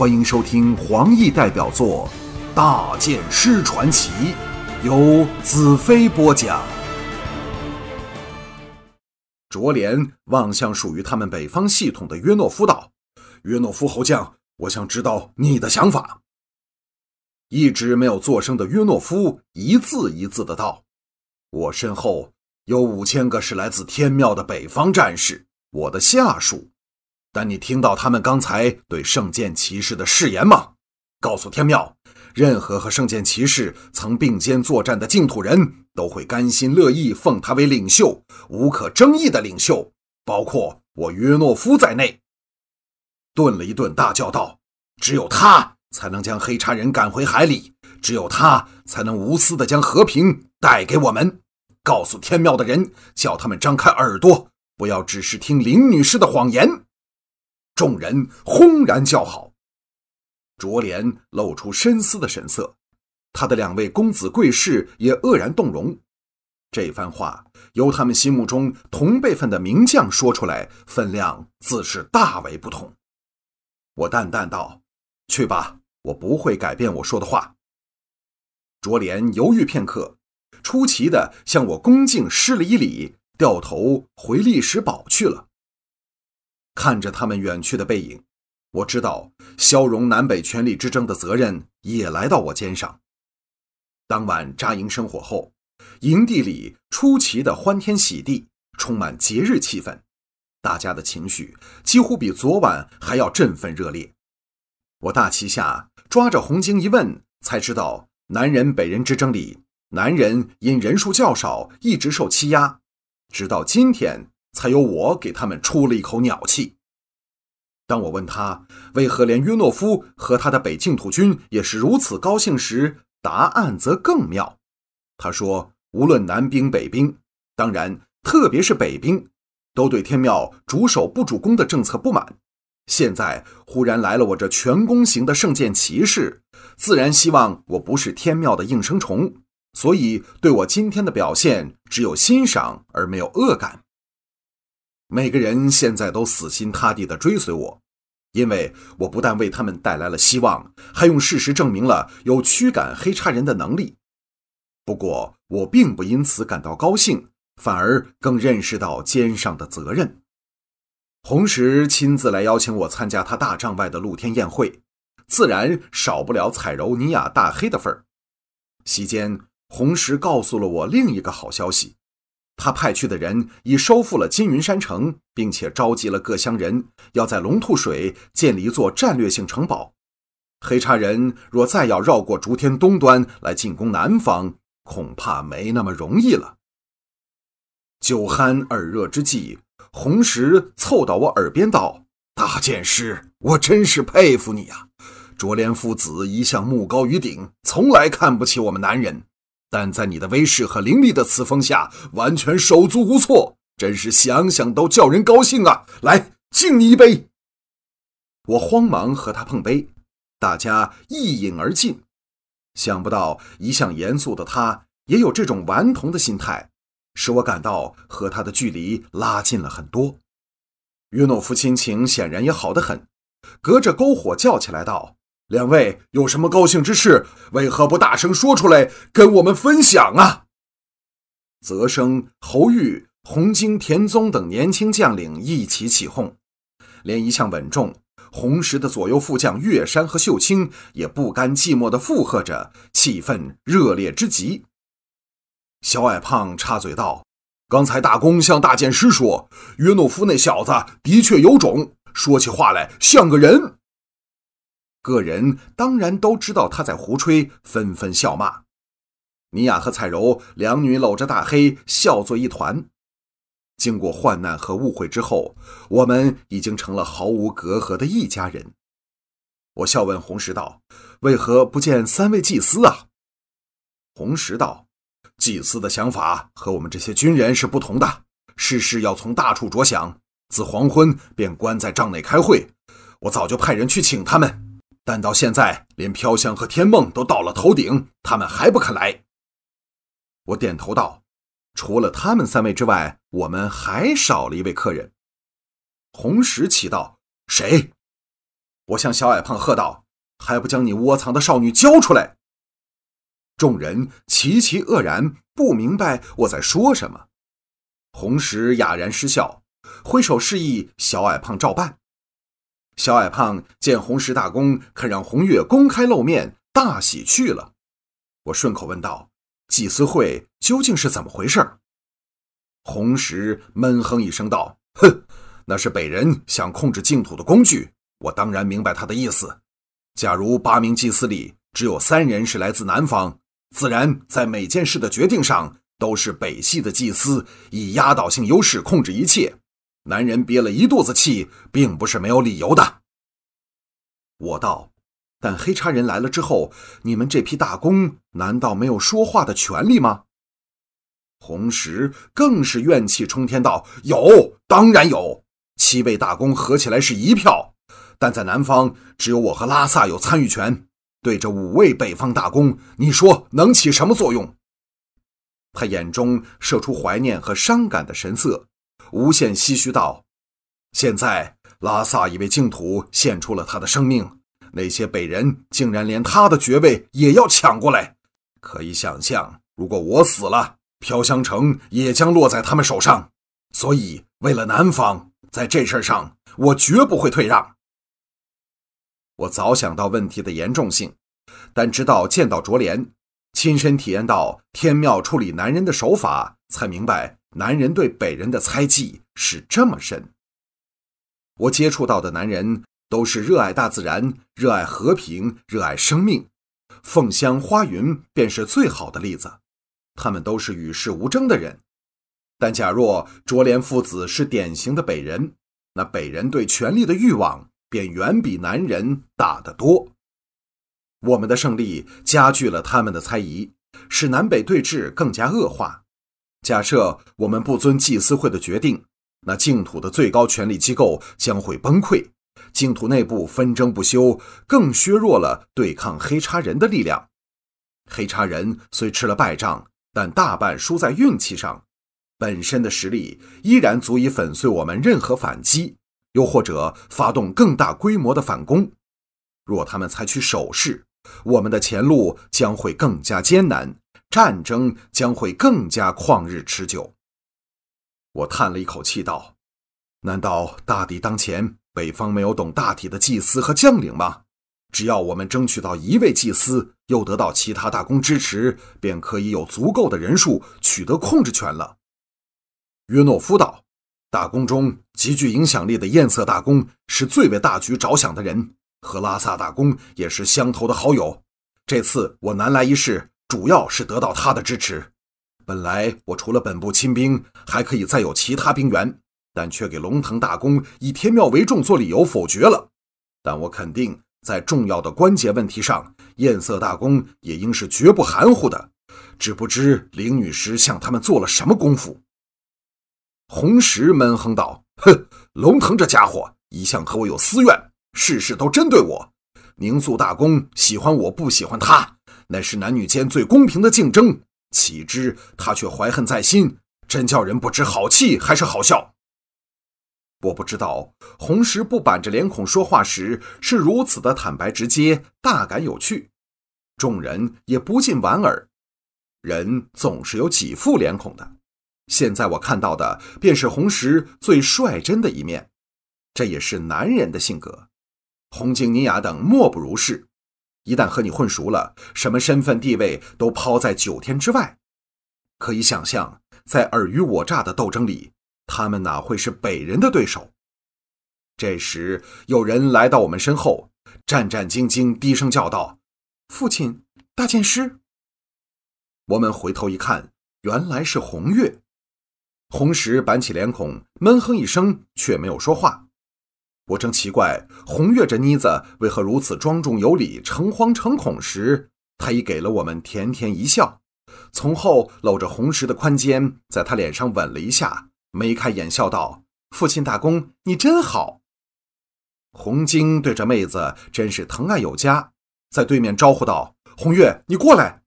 欢迎收听黄奕代表作《大剑师传奇》，由子飞播讲。卓连望向属于他们北方系统的约诺夫道：“约诺夫侯将，我想知道你的想法。”一直没有作声的约诺夫一字一字的道：“我身后有五千个是来自天庙的北方战士，我的下属。”但你听到他们刚才对圣剑骑士的誓言吗？告诉天庙，任何和圣剑骑士曾并肩作战的净土人都会甘心乐意奉他为领袖，无可争议的领袖，包括我约诺夫在内。顿了一顿，大叫道：“只有他才能将黑茶人赶回海里，只有他才能无私的将和平带给我们。告诉天庙的人，叫他们张开耳朵，不要只是听林女士的谎言。”众人轰然叫好，卓莲露出深思的神色，他的两位公子贵士也愕然动容。这番话由他们心目中同辈分的名将说出来，分量自是大为不同。我淡淡道：“去吧，我不会改变我说的话。”卓莲犹豫片刻，出奇的向我恭敬施了一礼，掉头回历史堡去了。看着他们远去的背影，我知道消融南北权力之争的责任也来到我肩上。当晚扎营生火后，营地里出奇的欢天喜地，充满节日气氛，大家的情绪几乎比昨晚还要振奋热烈。我大旗下抓着红晶一问，才知道南人北人之争里，南人因人数较少一直受欺压，直到今天。才有我给他们出了一口鸟气。当我问他为何连约诺夫和他的北境土军也是如此高兴时，答案则更妙。他说：“无论南兵北兵，当然特别是北兵，都对天庙主守不主攻的政策不满。现在忽然来了我这全攻型的圣剑骑士，自然希望我不是天庙的应声虫，所以对我今天的表现只有欣赏而没有恶感。”每个人现在都死心塌地地追随我，因为我不但为他们带来了希望，还用事实证明了有驱赶黑叉人的能力。不过，我并不因此感到高兴，反而更认识到肩上的责任。红石亲自来邀请我参加他大帐外的露天宴会，自然少不了彩柔、尼亚、大黑的份儿。席间，红石告诉了我另一个好消息。他派去的人已收复了金云山城，并且召集了各乡人，要在龙吐水建立一座战略性城堡。黑叉人若再要绕过竹天东端来进攻南方，恐怕没那么容易了。酒酣耳热之际，红石凑到我耳边道：“大剑师，我真是佩服你呀！卓连父子一向目高于顶，从来看不起我们男人。”但在你的威势和凌厉的刺风下，完全手足无措，真是想想都叫人高兴啊！来，敬你一杯。我慌忙和他碰杯，大家一饮而尽。想不到一向严肃的他，也有这种顽童的心态，使我感到和他的距离拉近了很多。约诺夫心情显然也好得很，隔着篝火叫起来道。两位有什么高兴之事，为何不大声说出来，跟我们分享啊？泽生、侯玉、洪经、田宗等年轻将领一起起哄，连一向稳重、红石的左右副将岳山和秀清也不甘寂寞地附和着，气氛热烈之极。小矮胖插嘴道：“刚才大公向大剑师说，约诺夫那小子的确有种，说起话来像个人。”个人当然都知道他在胡吹，纷纷笑骂。尼亚和彩柔两女搂着大黑，笑作一团。经过患难和误会之后，我们已经成了毫无隔阂的一家人。我笑问红石道：“为何不见三位祭司啊？”红石道：“祭司的想法和我们这些军人是不同的，事事要从大处着想。自黄昏便关在帐内开会，我早就派人去请他们。”但到现在，连飘香和天梦都到了头顶，他们还不肯来。我点头道：“除了他们三位之外，我们还少了一位客人。”红石奇道：“谁？”我向小矮胖喝道：“还不将你窝藏的少女交出来！”众人齐齐愕然，不明白我在说什么。红石哑然失笑，挥手示意小矮胖照办。小矮胖见红石大公肯让红月公开露面，大喜去了。我顺口问道：“祭司会究竟是怎么回事？”红石闷哼一声道：“哼，那是北人想控制净土的工具。我当然明白他的意思。假如八名祭司里只有三人是来自南方，自然在每件事的决定上都是北系的祭司以压倒性优势控制一切。”男人憋了一肚子气，并不是没有理由的。我道：“但黑叉人来了之后，你们这批大公难道没有说话的权利吗？”红石更是怨气冲天道：“有，当然有。七位大公合起来是一票，但在南方只有我和拉萨有参与权。对着五位北方大公，你说能起什么作用？”他眼中射出怀念和伤感的神色。无限唏嘘道：“现在拉萨已为净土献出了他的生命，那些北人竟然连他的爵位也要抢过来。可以想象，如果我死了，飘香城也将落在他们手上。所以，为了南方，在这事上，我绝不会退让。我早想到问题的严重性，但直到见到卓莲，亲身体验到天庙处理男人的手法，才明白。”男人对北人的猜忌是这么深。我接触到的男人都是热爱大自然、热爱和平、热爱生命。凤香花云便是最好的例子，他们都是与世无争的人。但假若卓连父子是典型的北人，那北人对权力的欲望便远比男人大得多。我们的胜利加剧了他们的猜疑，使南北对峙更加恶化。假设我们不遵祭司会的决定，那净土的最高权力机构将会崩溃，净土内部纷争不休，更削弱了对抗黑叉人的力量。黑叉人虽吃了败仗，但大半输在运气上，本身的实力依然足以粉碎我们任何反击，又或者发动更大规模的反攻。若他们采取守势，我们的前路将会更加艰难。战争将会更加旷日持久。我叹了一口气道：“难道大敌当前，北方没有懂大体的祭司和将领吗？只要我们争取到一位祭司，又得到其他大公支持，便可以有足够的人数取得控制权了。”约诺夫道：“大公中极具影响力的艳色大公是最为大局着想的人，和拉萨大公也是相投的好友。这次我南来一事。”主要是得到他的支持。本来我除了本部亲兵，还可以再有其他兵员，但却给龙腾大公以天庙为重做理由否决了。但我肯定，在重要的关键问题上，艳色大公也应是绝不含糊的。只不知林女石向他们做了什么功夫。红石闷哼道：“哼，龙腾这家伙一向和我有私怨，事事都针对我。宁肃大公喜欢我不喜欢他。”乃是男女间最公平的竞争，岂知他却怀恨在心，真叫人不知好气还是好笑。我不知道红石不板着脸孔说话时是如此的坦白直接，大感有趣。众人也不禁莞尔。人总是有几副脸孔的，现在我看到的便是红石最率真的一面，这也是男人的性格。红景尼雅等莫不如是。一旦和你混熟了，什么身份地位都抛在九天之外。可以想象，在尔虞我诈的斗争里，他们哪会是北人的对手？这时，有人来到我们身后，战战兢兢，低声叫道：“父亲，大剑师。”我们回头一看，原来是红月。红石板起脸孔，闷哼一声，却没有说话。我正奇怪红月这妮子为何如此庄重有礼、诚惶诚恐时，他已给了我们甜甜一笑，从后搂着红石的宽肩，在他脸上吻了一下，眉开眼笑道：“父亲大公，你真好。”红晶对这妹子真是疼爱有加，在对面招呼道：“红月，你过来。”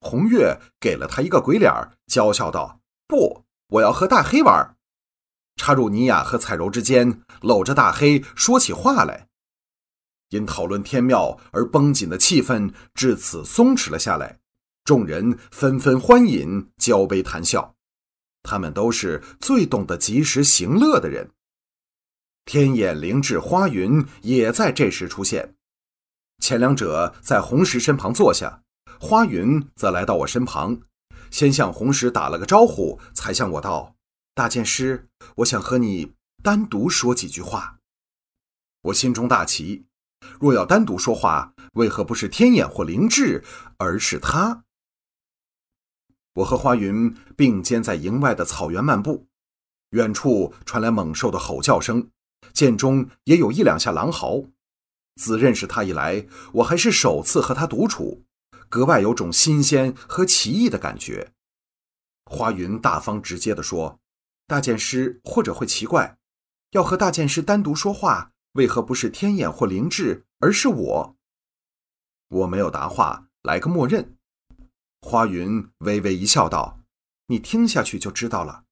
红月给了他一个鬼脸，娇笑道：“不，我要和大黑玩。”插入尼雅和彩柔之间，搂着大黑说起话来。因讨论天庙而绷紧的气氛至此松弛了下来，众人纷纷欢饮，交杯谈笑。他们都是最懂得及时行乐的人。天眼灵智花云也在这时出现，前两者在红石身旁坐下，花云则来到我身旁，先向红石打了个招呼，才向我道：“大剑师，我想和你单独说几句话。”我心中大奇，若要单独说话，为何不是天眼或灵智，而是他？我和花云并肩在营外的草原漫步，远处传来猛兽的吼叫声，剑中也有一两下狼嚎。自认识他以来，我还是首次和他独处，格外有种新鲜和奇异的感觉。花云大方直接地说：“大剑师或者会奇怪，要和大剑师单独说话，为何不是天眼或灵智，而是我？”我没有答话，来个默认。花云微微一笑，道：“你听下去就知道了。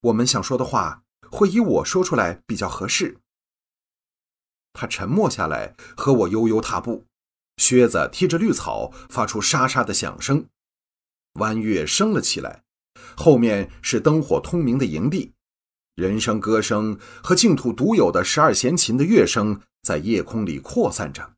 我们想说的话，会以我说出来比较合适。”他沉默下来，和我悠悠踏步，靴子踢着绿草，发出沙沙的响声。弯月升了起来，后面是灯火通明的营地，人声歌声和净土独有的十二弦琴的乐声在夜空里扩散着。